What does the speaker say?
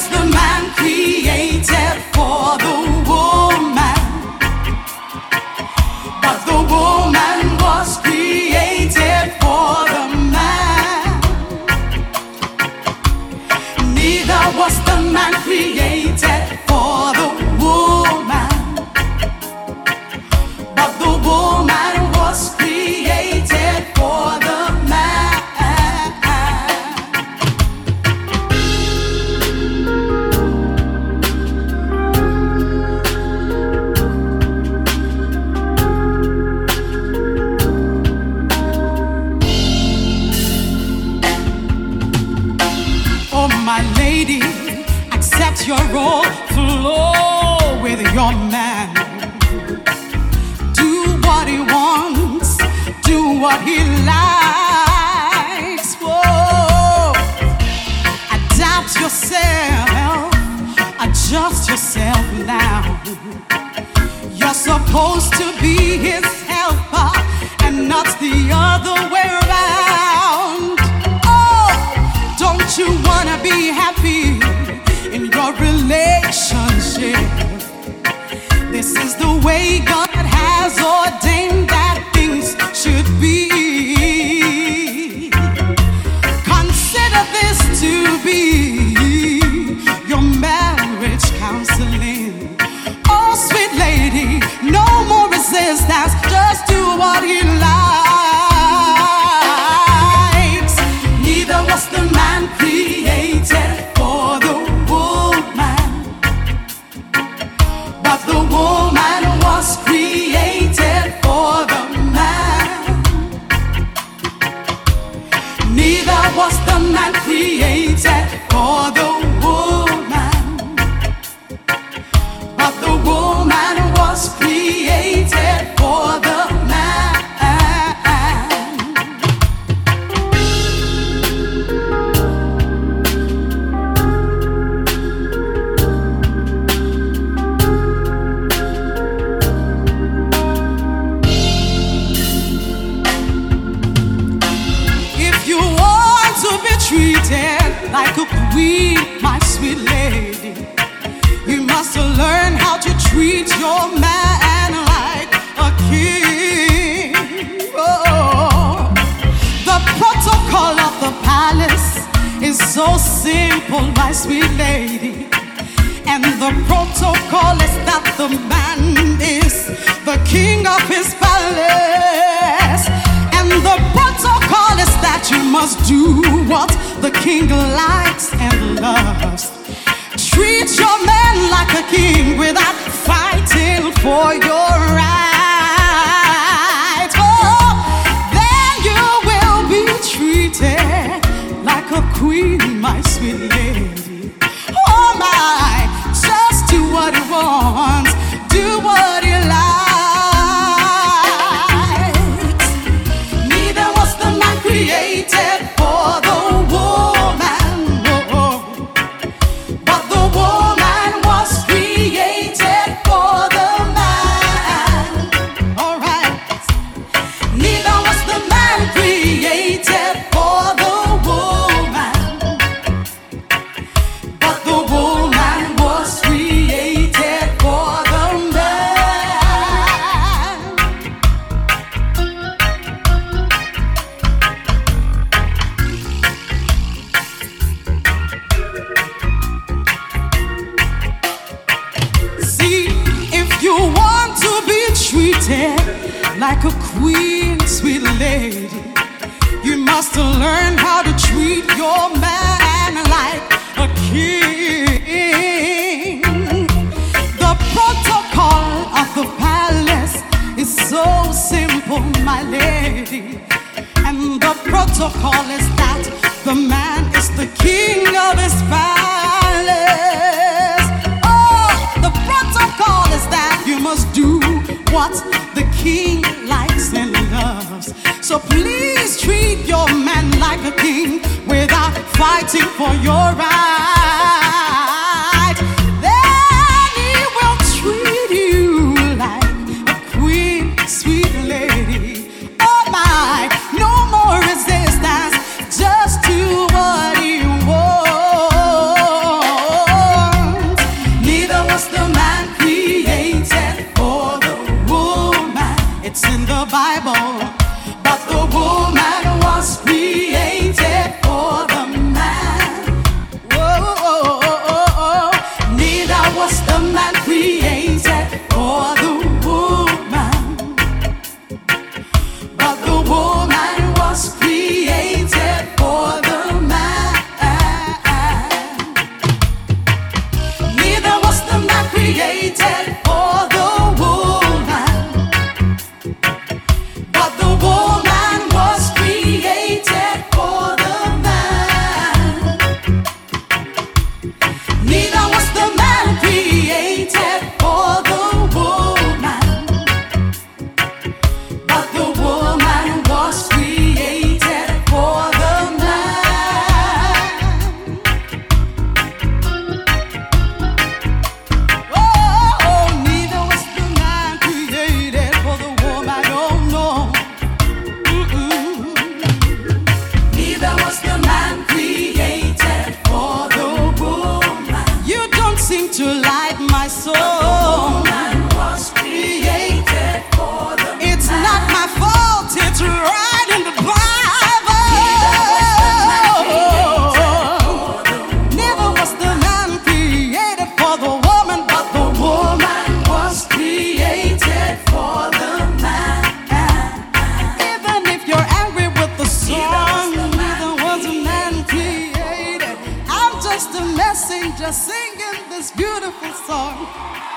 Neither the man what he likes. Whoa, adapt yourself, adjust yourself now. You're supposed to be his no more resistance, so simple, my sweet lady. And the protocol is that the man is the king of his palace. And the protocol is that you must do what the king likes and loves. Treat your man like a king without for your right. Oh, then you will be treated like a queen, my sweet lady. Oh my, like a queen, sweet lady, you must learn how to treat your man like a king. The protocol of the palace is so simple, my lady. And the protocol is that the man is the king of his palace. Oh, the protocol is that you must do what the king likes it's in the Bible. But the wolf seem to light my soul. Mr. the messenger singing this beautiful song.